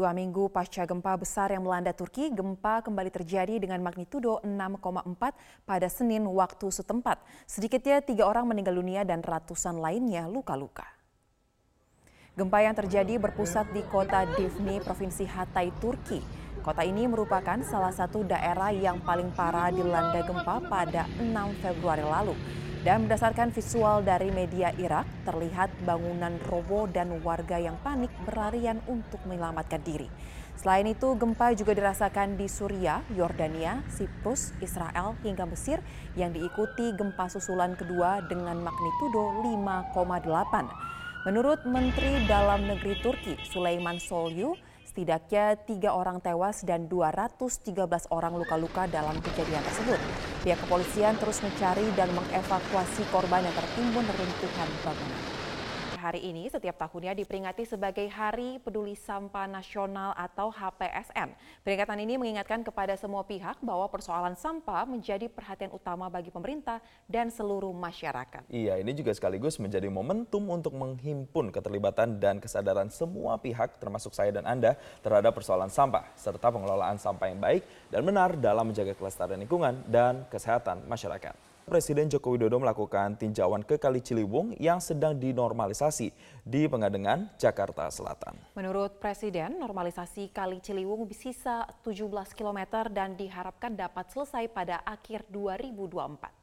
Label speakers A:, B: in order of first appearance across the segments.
A: dua minggu pasca gempa besar yang melanda Turki, gempa kembali terjadi dengan magnitudo 6,4 pada Senin waktu setempat. Sedikitnya tiga orang meninggal dunia dan ratusan lainnya luka-luka. Gempa yang terjadi berpusat di kota Divni, Provinsi Hatay, Turki. Kota ini merupakan salah satu daerah yang paling parah dilanda gempa pada 6 Februari lalu. Dan berdasarkan visual dari media Irak, terlihat bangunan roboh dan warga yang panik berlarian untuk menyelamatkan diri. Selain itu, gempa juga dirasakan di Suriah, Yordania, Siprus, Israel, hingga Mesir yang diikuti gempa susulan kedua dengan magnitudo 5,8. Menurut Menteri Dalam Negeri Turki, Sulaiman Solyu, Setidaknya tiga orang tewas dan 213 orang luka-luka dalam kejadian tersebut. Pihak kepolisian terus mencari dan mengevakuasi korban yang tertimbun reruntuhan bangunan hari ini setiap tahunnya diperingati sebagai Hari Peduli Sampah Nasional atau HPSN. Peringatan ini mengingatkan kepada semua pihak bahwa persoalan sampah menjadi perhatian utama bagi pemerintah dan seluruh masyarakat.
B: Iya, ini juga sekaligus menjadi momentum untuk menghimpun keterlibatan dan kesadaran semua pihak termasuk saya dan Anda terhadap persoalan sampah serta pengelolaan sampah yang baik dan benar dalam menjaga kelestarian lingkungan dan kesehatan masyarakat. Presiden Joko Widodo melakukan tinjauan ke Kali Ciliwung yang sedang dinormalisasi di Pengadengan, Jakarta Selatan.
A: Menurut Presiden, normalisasi Kali Ciliwung sisa 17 km dan diharapkan dapat selesai pada akhir 2024.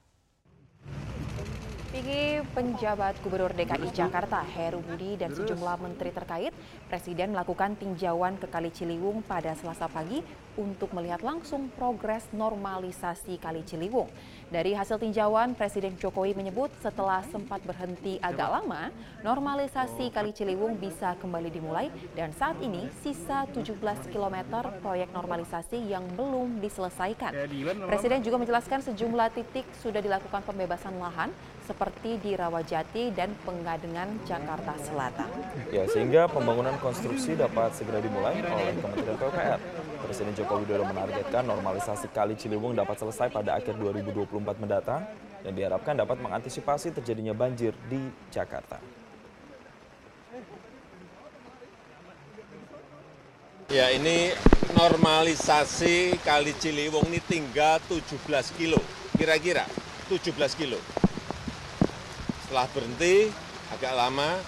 A: Tinggi penjabat Gubernur DKI Jakarta Heru Budi dan sejumlah menteri terkait, Presiden melakukan tinjauan ke Kali Ciliwung pada Selasa pagi untuk melihat langsung progres normalisasi Kali Ciliwung. Dari hasil tinjauan, Presiden Jokowi menyebut setelah sempat berhenti agak lama, normalisasi Kali Ciliwung bisa kembali dimulai dan saat ini sisa 17 km proyek normalisasi yang belum diselesaikan. Presiden juga menjelaskan sejumlah titik sudah dilakukan pembebasan lahan seperti di Rawajati dan Pengadengan Jakarta Selatan.
B: Ya, sehingga pembangunan konstruksi dapat segera dimulai oleh Kementerian PUPR. Presiden Joko Widodo menargetkan normalisasi Kali Ciliwung dapat selesai pada akhir 2024 mendatang dan diharapkan dapat mengantisipasi terjadinya banjir di Jakarta.
C: Ya ini normalisasi Kali Ciliwung ini tinggal 17 kilo, kira-kira 17 kilo setelah berhenti agak lama,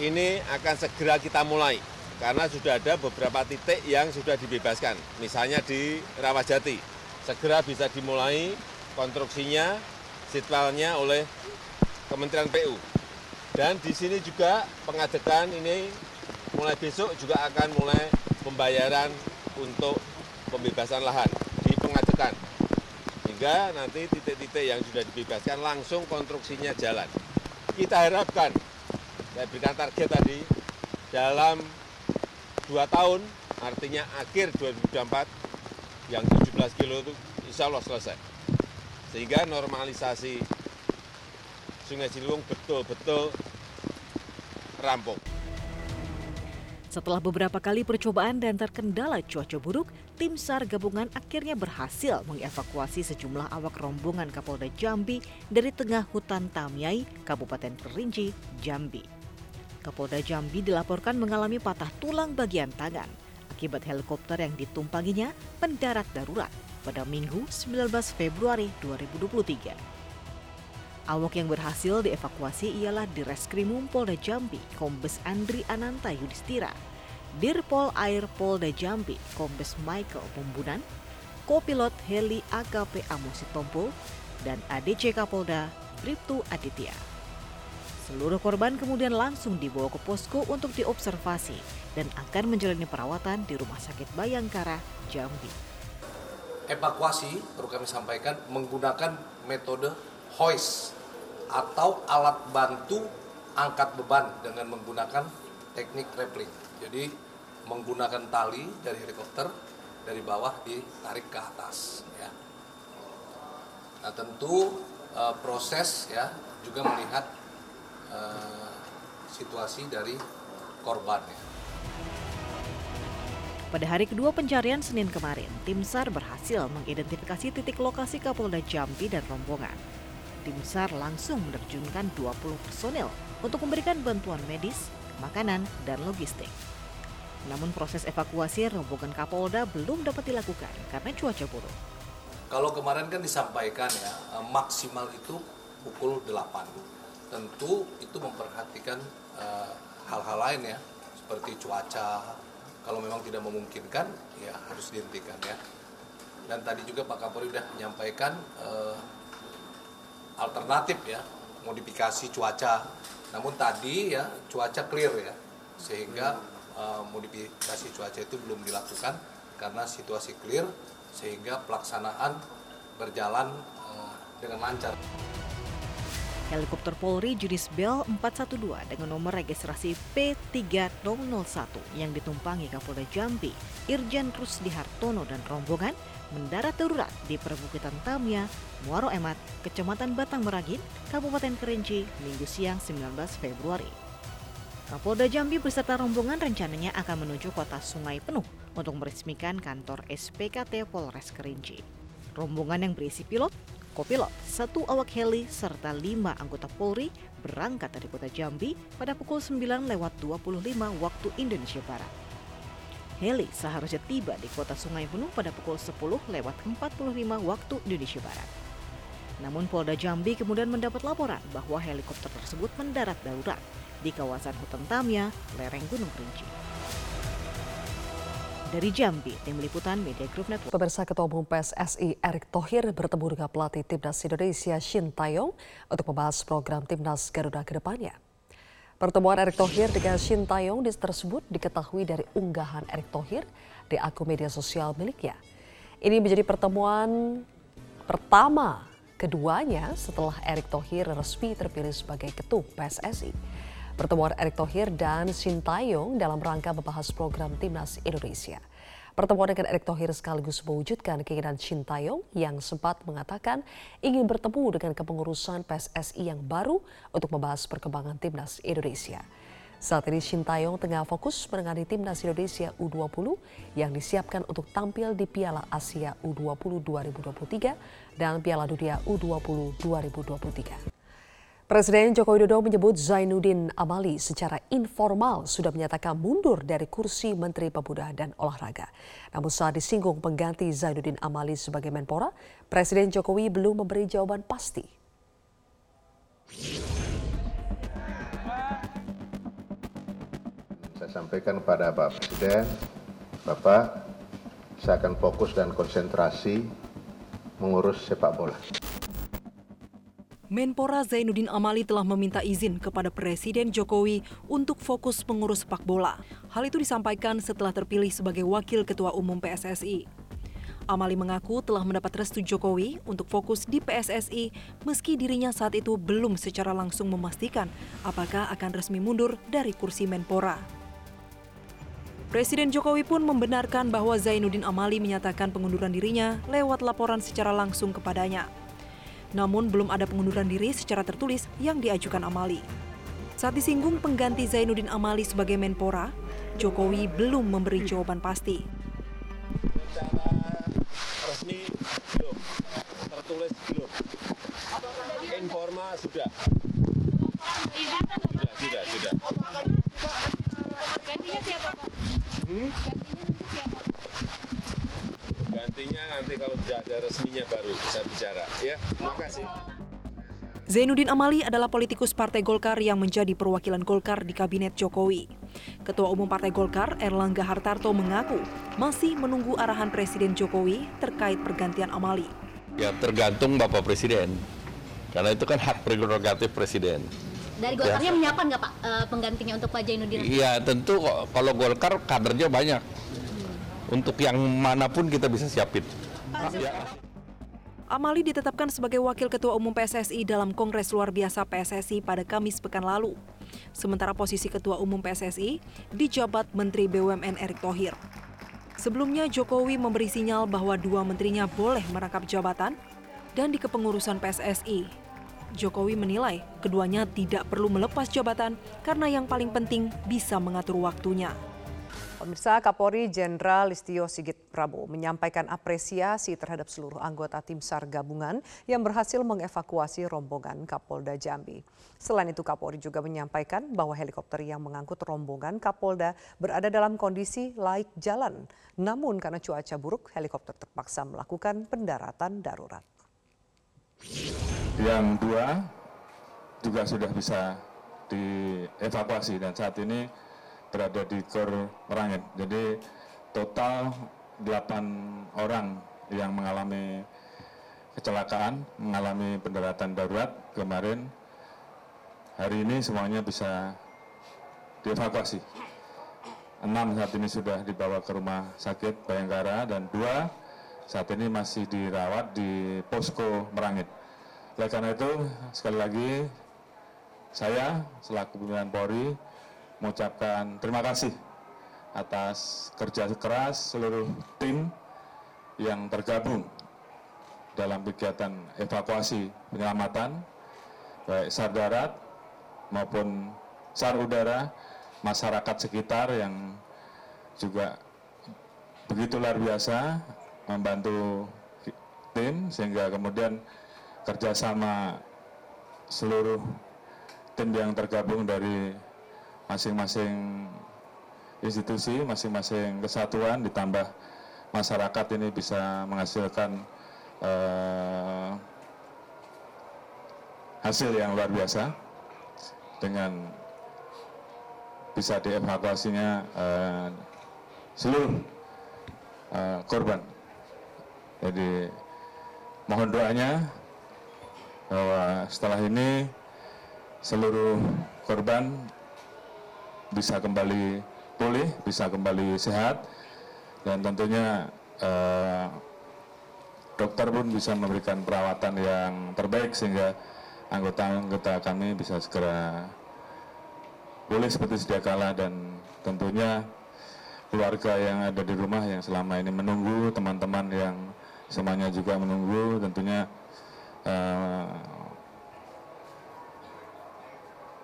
C: ini akan segera kita mulai. Karena sudah ada beberapa titik yang sudah dibebaskan. Misalnya di Rawajati, segera bisa dimulai konstruksinya, sitwalnya oleh Kementerian PU. Dan di sini juga pengadekan ini mulai besok juga akan mulai pembayaran untuk pembebasan lahan di pengadekan. Hingga nanti titik-titik yang sudah dibebaskan langsung konstruksinya jalan kita harapkan, saya berikan target tadi, dalam dua tahun, artinya akhir 2024, yang 17 kilo itu insya Allah selesai. Sehingga normalisasi Sungai Ciliwung betul-betul rampung.
D: Setelah beberapa kali percobaan dan terkendala cuaca buruk, tim SAR gabungan akhirnya berhasil mengevakuasi sejumlah awak rombongan Kapolda Jambi dari tengah hutan Tamiai, Kabupaten Kerinci, Jambi. Kapolda Jambi dilaporkan mengalami patah tulang bagian tangan akibat helikopter yang ditumpanginya mendarat darurat pada Minggu 19 Februari 2023. Awak yang berhasil dievakuasi ialah Direskrimum Polda Jambi, Kombes Andri Ananta Yudhistira, Dirpol Air Polda Jambi, Kombes Michael Pembunan, Kopilot Heli AKP Amos Tompo, dan ADC Kapolda Bribtu Aditya. Seluruh korban kemudian langsung dibawa ke posko untuk diobservasi dan akan menjalani perawatan di Rumah Sakit Bayangkara, Jambi.
E: Evakuasi perlu kami sampaikan menggunakan metode hoist atau alat bantu angkat beban dengan menggunakan teknik rappelling. Jadi menggunakan tali dari helikopter dari bawah ditarik ke atas ya. Nah, tentu e, proses ya juga melihat e, situasi dari korban ya.
D: Pada hari kedua pencarian Senin kemarin, tim SAR berhasil mengidentifikasi titik lokasi Kapolda Jambi dan rombongan. Tim SAR langsung menerjunkan 20 personil untuk memberikan bantuan medis, makanan, dan logistik. Namun proses evakuasi rombongan Kapolda belum dapat dilakukan karena cuaca buruk.
E: Kalau kemarin kan disampaikan ya, eh, maksimal itu pukul 8. Tentu itu memperhatikan eh, hal-hal lain ya, seperti cuaca. Kalau memang tidak memungkinkan, ya harus dihentikan ya. Dan tadi juga Pak Kapolri sudah menyampaikan eh, alternatif ya, modifikasi cuaca. Namun tadi ya cuaca clear ya, sehingga uh, modifikasi cuaca itu belum dilakukan karena situasi clear sehingga pelaksanaan berjalan uh, dengan lancar.
D: Helikopter Polri Judis Bell 412 dengan nomor registrasi P3001 yang ditumpangi Kapolda Jambi, Irjen Rusdi Hartono dan rombongan mendarat darurat di perbukitan Tamya, Muaro Emat, Kecamatan Batang Meragin, Kabupaten Kerinci, Minggu siang 19 Februari. Kapolda Jambi beserta rombongan rencananya akan menuju kota Sungai Penuh untuk meresmikan kantor SPKT Polres Kerinci. Rombongan yang berisi pilot, kopilot, satu awak heli, serta lima anggota Polri berangkat dari kota Jambi pada pukul 9 lewat 25 waktu Indonesia Barat. Heli seharusnya tiba di kota Sungai Penuh pada pukul 10 lewat 45 waktu Indonesia Barat. Namun Polda Jambi kemudian mendapat laporan bahwa helikopter tersebut mendarat darurat di kawasan hutan Tamya, lereng Gunung Kerinci. Dari Jambi, tim liputan Media Group Network.
F: Pemirsa Ketua Umum PSSI Erick Thohir bertemu dengan pelatih Timnas Indonesia Shin Taeyong untuk membahas program Timnas Garuda ke depannya. Pertemuan Erick Thohir dengan Shin Taeyong tersebut diketahui dari unggahan Erick Thohir di akun media sosial miliknya. Ini menjadi pertemuan pertama keduanya setelah Erick Thohir resmi terpilih sebagai ketua PSSI. Pertemuan Erick Thohir dan Sintayong dalam rangka membahas program Timnas Indonesia. Pertemuan dengan Erick Thohir sekaligus mewujudkan keinginan Sintayong yang sempat mengatakan ingin bertemu dengan kepengurusan PSSI yang baru untuk membahas perkembangan Timnas Indonesia. Saat ini Sintayong tengah fokus menangani Timnas Indonesia U20 yang disiapkan untuk tampil di Piala Asia U20 2023 dan Piala Dunia U20 2023. Presiden Joko Widodo menyebut Zainuddin Amali secara informal sudah menyatakan mundur dari kursi Menteri Pemuda dan Olahraga. Namun saat disinggung pengganti Zainuddin Amali sebagai Menpora, Presiden Jokowi belum memberi jawaban pasti.
G: Saya sampaikan kepada Pak Presiden, Bapak, saya akan fokus dan konsentrasi mengurus sepak bola.
H: Menpora Zainuddin Amali telah meminta izin kepada Presiden Jokowi untuk fokus mengurus sepak bola. Hal itu disampaikan setelah terpilih sebagai Wakil Ketua Umum PSSI. Amali mengaku telah mendapat restu Jokowi untuk fokus di PSSI meski dirinya saat itu belum secara langsung memastikan apakah akan resmi mundur dari kursi Menpora. Presiden Jokowi pun membenarkan bahwa Zainuddin Amali menyatakan pengunduran dirinya lewat laporan secara langsung kepadanya. Namun belum ada pengunduran diri secara tertulis yang diajukan Amali. Saat disinggung pengganti Zainuddin Amali sebagai Menpora, Jokowi belum memberi jawaban pasti.
C: resmi belum, tertulis belum. Informa sudah. Sudah, sudah, sudah.
I: Gantinya siapa Pak?
C: Hmm?
I: Gantinya
C: nanti kalau sudah ada resminya baru bisa bicara. Ya, terima kasih.
H: Zainuddin Amali adalah politikus Partai Golkar yang menjadi perwakilan Golkar di Kabinet Jokowi. Ketua Umum Partai Golkar, Erlangga Hartarto mengaku masih menunggu arahan Presiden Jokowi terkait pergantian Amali.
J: Ya tergantung Bapak Presiden, karena itu kan hak prerogatif Presiden.
I: Dari Golkarnya menyiapkan nggak Pak eh, penggantinya untuk Pak Zainuddin?
J: Iya tentu kok kalau Golkar kadernya banyak untuk yang mana pun kita bisa siapin. Ya.
H: Amali ditetapkan sebagai Wakil Ketua Umum PSSI dalam Kongres Luar Biasa PSSI pada Kamis pekan lalu. Sementara posisi Ketua Umum PSSI dijabat Menteri BUMN Erick Thohir. Sebelumnya Jokowi memberi sinyal bahwa dua menterinya boleh merangkap jabatan dan di kepengurusan PSSI. Jokowi menilai keduanya tidak perlu melepas jabatan karena yang paling penting bisa mengatur waktunya.
K: Pemirsa Kapolri Jenderal Listio Sigit Prabowo menyampaikan apresiasi terhadap seluruh anggota tim SAR gabungan yang berhasil mengevakuasi rombongan Kapolda Jambi. Selain itu Kapolri juga menyampaikan bahwa helikopter yang mengangkut rombongan Kapolda berada dalam kondisi laik jalan. Namun karena cuaca buruk, helikopter terpaksa melakukan pendaratan darurat.
L: Yang dua juga sudah bisa dievakuasi dan saat ini berada di Kor Merangit. Jadi total 8 orang yang mengalami kecelakaan, mengalami pendaratan darurat kemarin. Hari ini semuanya bisa dievakuasi. Enam saat ini sudah dibawa ke rumah sakit Bayangkara dan dua saat ini masih dirawat di posko Merangit. Oleh karena itu, sekali lagi saya selaku pimpinan Polri mengucapkan terima kasih atas kerja keras seluruh tim yang tergabung dalam kegiatan evakuasi penyelamatan baik SAR darat maupun SAR udara, masyarakat sekitar yang juga begitu luar biasa membantu tim sehingga kemudian kerjasama seluruh tim yang tergabung dari masing-masing institusi, masing-masing kesatuan ditambah masyarakat ini bisa menghasilkan uh, hasil yang luar biasa dengan bisa dievakuasinya uh, seluruh uh, korban. Jadi mohon doanya bahwa setelah ini seluruh korban bisa kembali pulih, bisa kembali sehat, dan tentunya eh, dokter pun bisa memberikan perawatan yang terbaik sehingga anggota-anggota kami bisa segera pulih seperti sedia kala dan tentunya keluarga yang ada di rumah yang selama ini menunggu, teman-teman yang semuanya juga menunggu, tentunya eh,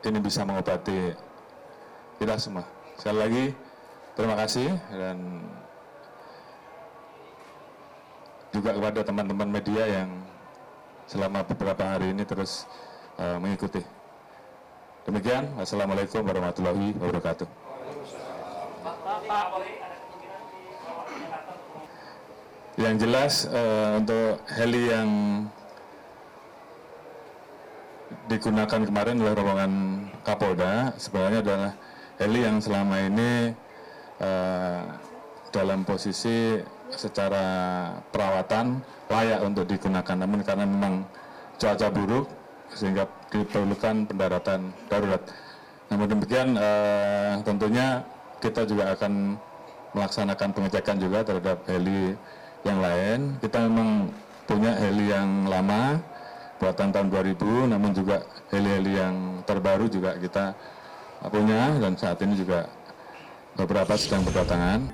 L: ini bisa mengobati kita semua. Sekali lagi, terima kasih dan juga kepada teman-teman media yang selama beberapa hari ini terus uh, mengikuti. Demikian, Assalamualaikum warahmatullahi wabarakatuh. Yang jelas uh, untuk heli yang digunakan kemarin oleh rombongan Kapolda sebenarnya adalah heli yang selama ini uh, dalam posisi secara perawatan layak untuk digunakan namun karena memang cuaca buruk sehingga diperlukan pendaratan darurat. Namun demikian uh, tentunya kita juga akan melaksanakan pengecekan juga terhadap heli yang lain. Kita memang punya heli yang lama buatan tahun 2000 namun juga heli-heli yang terbaru juga kita punya dan saat ini juga beberapa sedang berdatangan.